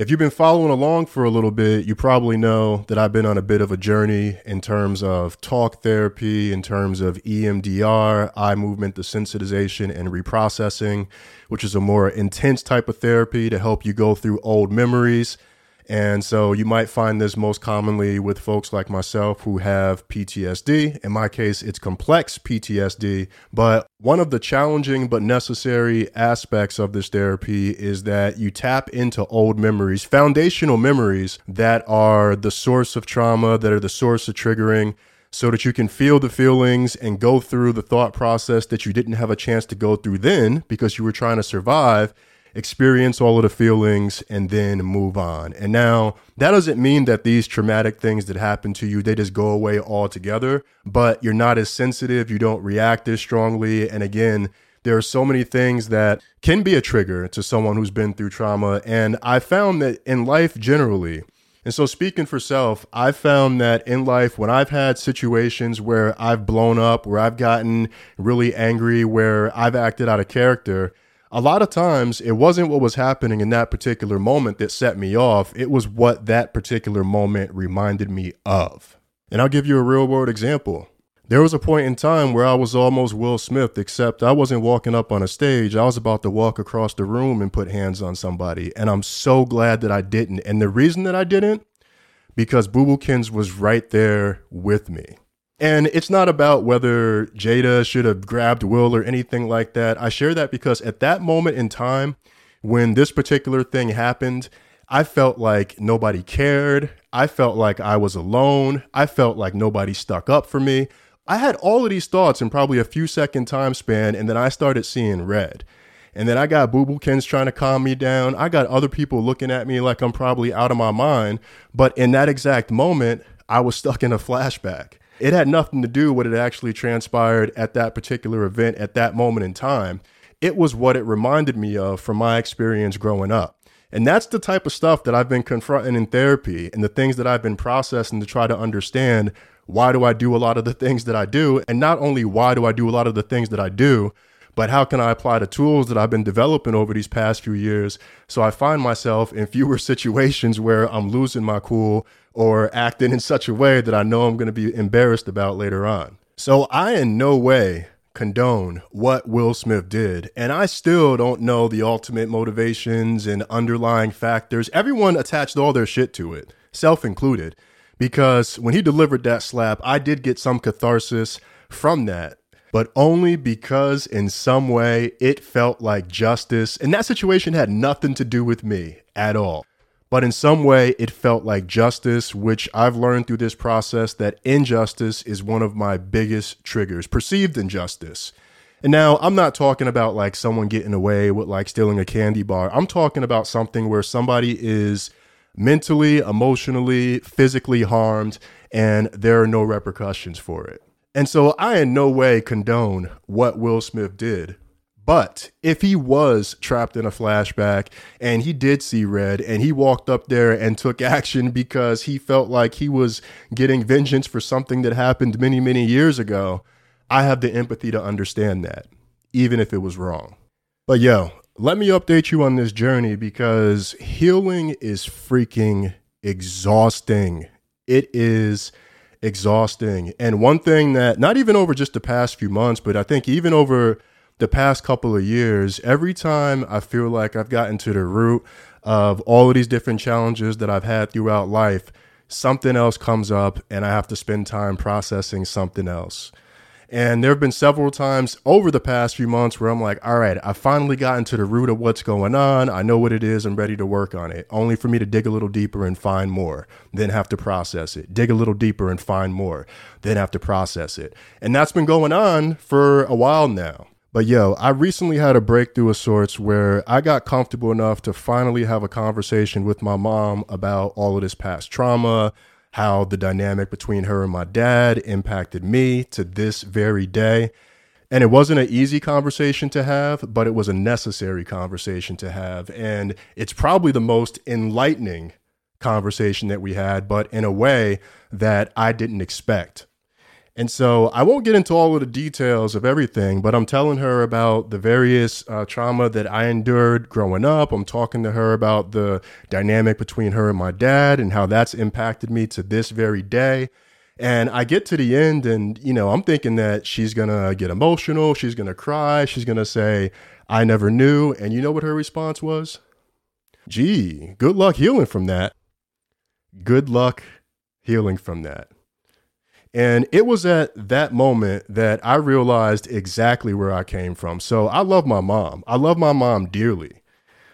If you've been following along for a little bit, you probably know that I've been on a bit of a journey in terms of talk therapy, in terms of EMDR, eye movement desensitization, and reprocessing, which is a more intense type of therapy to help you go through old memories and so you might find this most commonly with folks like myself who have PTSD. In my case, it's complex PTSD. But one of the challenging but necessary aspects of this therapy is that you tap into old memories, foundational memories that are the source of trauma, that are the source of triggering so that you can feel the feelings and go through the thought process that you didn't have a chance to go through then because you were trying to survive experience all of the feelings and then move on. And now that doesn't mean that these traumatic things that happen to you, they just go away altogether, but you're not as sensitive, you don't react as strongly. And again, there are so many things that can be a trigger to someone who's been through trauma. And I found that in life generally, and so, speaking for self, I've found that in life, when I've had situations where I've blown up, where I've gotten really angry, where I've acted out of character, a lot of times it wasn't what was happening in that particular moment that set me off. It was what that particular moment reminded me of. And I'll give you a real world example. There was a point in time where I was almost Will Smith, except I wasn't walking up on a stage. I was about to walk across the room and put hands on somebody. And I'm so glad that I didn't. And the reason that I didn't, because Kins was right there with me. And it's not about whether Jada should have grabbed Will or anything like that. I share that because at that moment in time, when this particular thing happened, I felt like nobody cared. I felt like I was alone. I felt like nobody stuck up for me. I had all of these thoughts in probably a few second time span, and then I started seeing red. And then I got Boo Boo Kins trying to calm me down. I got other people looking at me like I'm probably out of my mind. But in that exact moment, I was stuck in a flashback. It had nothing to do with it actually transpired at that particular event at that moment in time. It was what it reminded me of from my experience growing up. And that's the type of stuff that I've been confronting in therapy and the things that I've been processing to try to understand why do I do a lot of the things that I do? And not only why do I do a lot of the things that I do, but how can I apply the tools that I've been developing over these past few years so I find myself in fewer situations where I'm losing my cool or acting in such a way that I know I'm going to be embarrassed about later on. So I in no way condone what Will Smith did. And I still don't know the ultimate motivations and underlying factors. Everyone attached all their shit to it, self included, because when he delivered that slap, I did get some catharsis from that. But only because in some way it felt like justice. And that situation had nothing to do with me at all. But in some way, it felt like justice, which I've learned through this process that injustice is one of my biggest triggers, perceived injustice. And now I'm not talking about like someone getting away with like stealing a candy bar. I'm talking about something where somebody is mentally, emotionally, physically harmed, and there are no repercussions for it. And so I in no way condone what Will Smith did. But if he was trapped in a flashback and he did see red and he walked up there and took action because he felt like he was getting vengeance for something that happened many, many years ago, I have the empathy to understand that, even if it was wrong. But yo, let me update you on this journey because healing is freaking exhausting. It is exhausting. And one thing that, not even over just the past few months, but I think even over the past couple of years, every time I feel like I've gotten to the root of all of these different challenges that I've had throughout life, something else comes up and I have to spend time processing something else. And there have been several times over the past few months where I'm like, all right, I finally gotten to the root of what's going on. I know what it is. I'm ready to work on it. Only for me to dig a little deeper and find more, then have to process it. Dig a little deeper and find more, then have to process it. And that's been going on for a while now. But yo, I recently had a breakthrough of sorts where I got comfortable enough to finally have a conversation with my mom about all of this past trauma, how the dynamic between her and my dad impacted me to this very day. And it wasn't an easy conversation to have, but it was a necessary conversation to have. And it's probably the most enlightening conversation that we had, but in a way that I didn't expect. And so I won't get into all of the details of everything, but I'm telling her about the various uh, trauma that I endured growing up. I'm talking to her about the dynamic between her and my dad and how that's impacted me to this very day. And I get to the end, and you know, I'm thinking that she's gonna get emotional, she's gonna cry, she's gonna say, I never knew. And you know what her response was? Gee, good luck healing from that. Good luck healing from that. And it was at that moment that I realized exactly where I came from. So I love my mom. I love my mom dearly.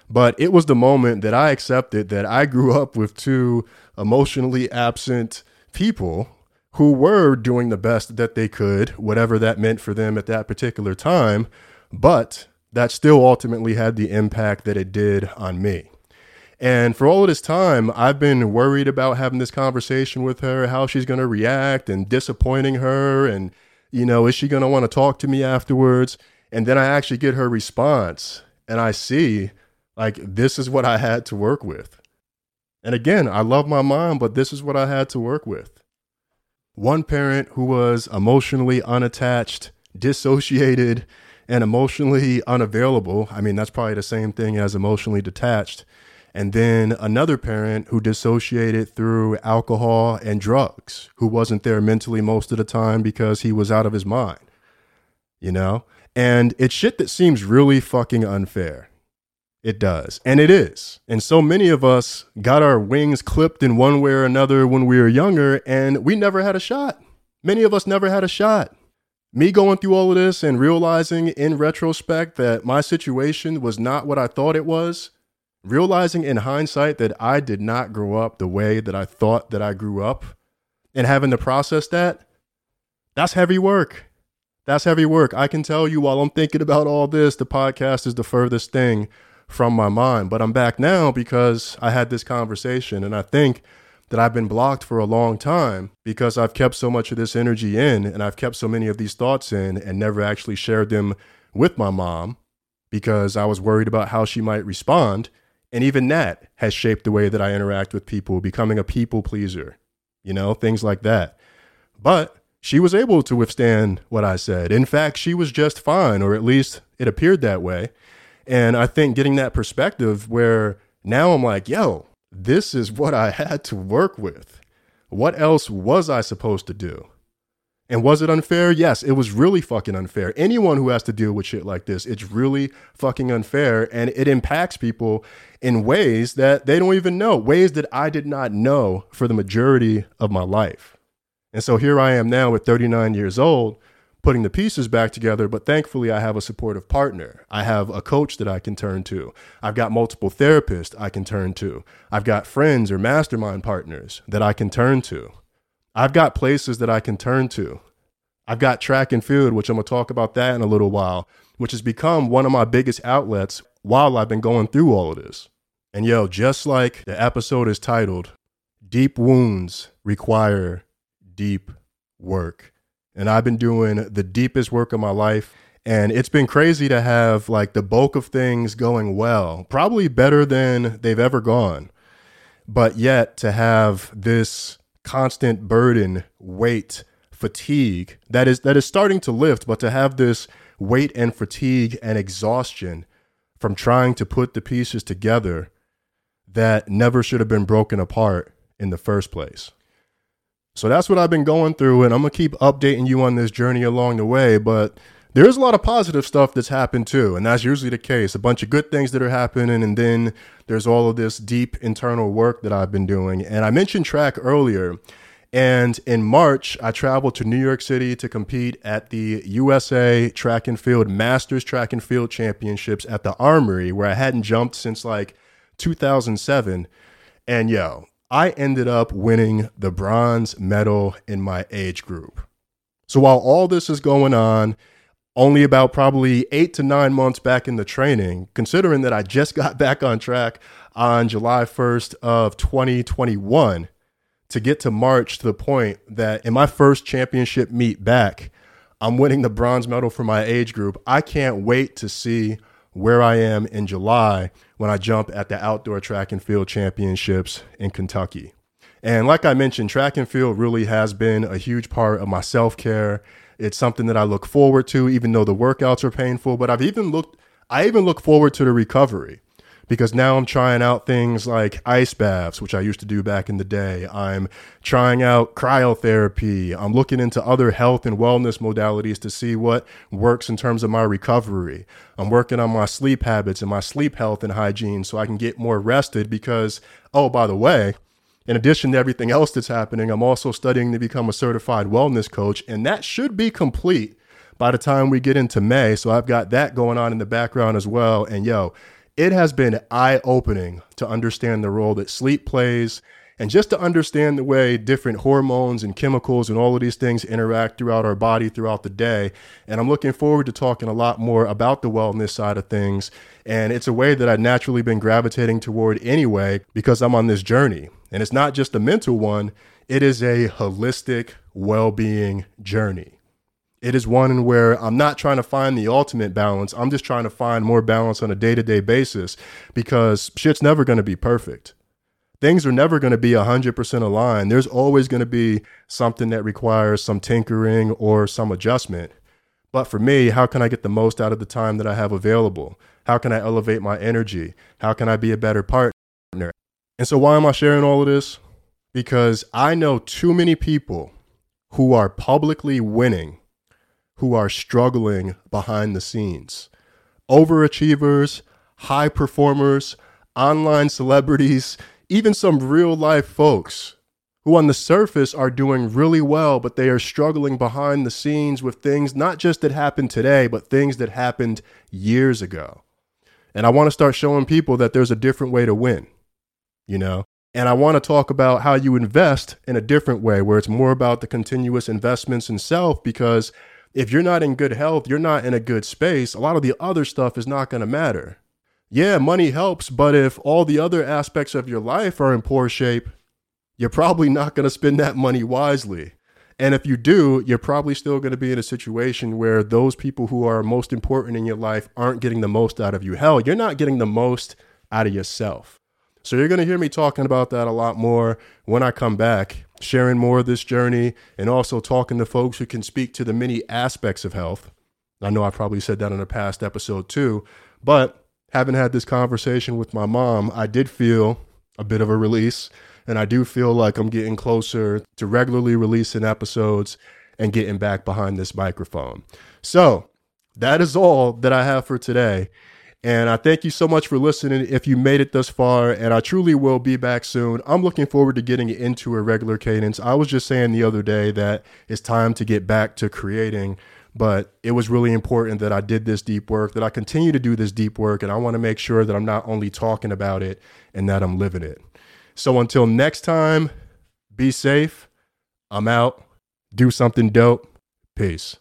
But it was the moment that I accepted that I grew up with two emotionally absent people who were doing the best that they could, whatever that meant for them at that particular time. But that still ultimately had the impact that it did on me. And for all of this time, I've been worried about having this conversation with her, how she's going to react and disappointing her. And, you know, is she going to want to talk to me afterwards? And then I actually get her response and I see, like, this is what I had to work with. And again, I love my mom, but this is what I had to work with. One parent who was emotionally unattached, dissociated, and emotionally unavailable. I mean, that's probably the same thing as emotionally detached and then another parent who dissociated through alcohol and drugs, who wasn't there mentally most of the time because he was out of his mind, you know? And it's shit that seems really fucking unfair. It does. And it is. And so many of us got our wings clipped in one way or another when we were younger, and we never had a shot. Many of us never had a shot. Me going through all of this and realizing in retrospect that my situation was not what I thought it was realizing in hindsight that I did not grow up the way that I thought that I grew up and having to process that, that's heavy work. That's heavy work. I can tell you while I'm thinking about all this, the podcast is the furthest thing from my mind. But I'm back now because I had this conversation and I think that I've been blocked for a long time because I've kept so much of this energy in and I've kept so many of these thoughts in and never actually shared them with my mom because I was worried about how she might respond. And even that has shaped the way that I interact with people, becoming a people pleaser, you know, things like that. But she was able to withstand what I said. In fact, she was just fine, or at least it appeared that way. And I think getting that perspective where now I'm like, yo, this is what I had to work with. What else was I supposed to do? And was it unfair? Yes, it was really fucking unfair. Anyone who has to deal with shit like this, it's really fucking unfair. And it impacts people in ways that they don't even know, ways that I did not know for the majority of my life. And so here I am now at 39 years old, putting the pieces back together. But thankfully, I have a supportive partner. I have a coach that I can turn to. I've got multiple therapists I can turn to. I've got friends or mastermind partners that I can turn to. I've got places that I can turn to. I've got track and field, which I'm going to talk about that in a little while, which has become one of my biggest outlets while I've been going through all of this. And yo, just like the episode is titled, Deep Wounds Require Deep Work. And I've been doing the deepest work of my life. And it's been crazy to have like the bulk of things going well, probably better than they've ever gone. But yet to have this constant burden, weight, fatigue that is that is starting to lift, but to have this weight and fatigue and exhaustion from trying to put the pieces together that never should have been broken apart in the first place. So that's what I've been going through, and I'm gonna keep updating you on this journey along the way. But there's a lot of positive stuff that's happened too, and that's usually the case. A bunch of good things that are happening, and then there's all of this deep internal work that I've been doing. And I mentioned track earlier. And in March, I traveled to New York City to compete at the USA Track and Field Masters Track and Field Championships at the Armory, where I hadn't jumped since like 2007. And yo, I ended up winning the bronze medal in my age group. So while all this is going on, only about probably eight to nine months back in the training, considering that I just got back on track on July 1st of 2021 to get to March to the point that in my first championship meet back, I'm winning the bronze medal for my age group. I can't wait to see where I am in July when I jump at the outdoor track and field championships in Kentucky. And like I mentioned, track and field really has been a huge part of my self care. It's something that I look forward to, even though the workouts are painful. But I've even looked, I even look forward to the recovery because now I'm trying out things like ice baths, which I used to do back in the day. I'm trying out cryotherapy. I'm looking into other health and wellness modalities to see what works in terms of my recovery. I'm working on my sleep habits and my sleep health and hygiene so I can get more rested because, oh, by the way, in addition to everything else that's happening, I'm also studying to become a certified wellness coach, and that should be complete by the time we get into May. So I've got that going on in the background as well. And yo, it has been eye opening to understand the role that sleep plays and just to understand the way different hormones and chemicals and all of these things interact throughout our body throughout the day. And I'm looking forward to talking a lot more about the wellness side of things. And it's a way that I've naturally been gravitating toward anyway because I'm on this journey. And it's not just a mental one, it is a holistic well being journey. It is one where I'm not trying to find the ultimate balance. I'm just trying to find more balance on a day to day basis because shit's never going to be perfect. Things are never going to be 100% aligned. There's always going to be something that requires some tinkering or some adjustment. But for me, how can I get the most out of the time that I have available? How can I elevate my energy? How can I be a better partner? And so, why am I sharing all of this? Because I know too many people who are publicly winning who are struggling behind the scenes. Overachievers, high performers, online celebrities, even some real life folks who on the surface are doing really well, but they are struggling behind the scenes with things not just that happened today, but things that happened years ago. And I want to start showing people that there's a different way to win, you know? And I want to talk about how you invest in a different way where it's more about the continuous investments in self because if you're not in good health, you're not in a good space, a lot of the other stuff is not going to matter. Yeah, money helps, but if all the other aspects of your life are in poor shape, you're probably not going to spend that money wisely. And if you do, you're probably still going to be in a situation where those people who are most important in your life aren't getting the most out of you. Hell, you're not getting the most out of yourself. So you're going to hear me talking about that a lot more when I come back sharing more of this journey and also talking to folks who can speak to the many aspects of health. I know I probably said that in a past episode too, but having had this conversation with my mom, I did feel a bit of a release. And I do feel like I'm getting closer to regularly releasing episodes and getting back behind this microphone. So that is all that I have for today. And I thank you so much for listening if you made it thus far. And I truly will be back soon. I'm looking forward to getting into a regular cadence. I was just saying the other day that it's time to get back to creating, but it was really important that I did this deep work, that I continue to do this deep work. And I want to make sure that I'm not only talking about it and that I'm living it. So until next time, be safe. I'm out. Do something dope. Peace.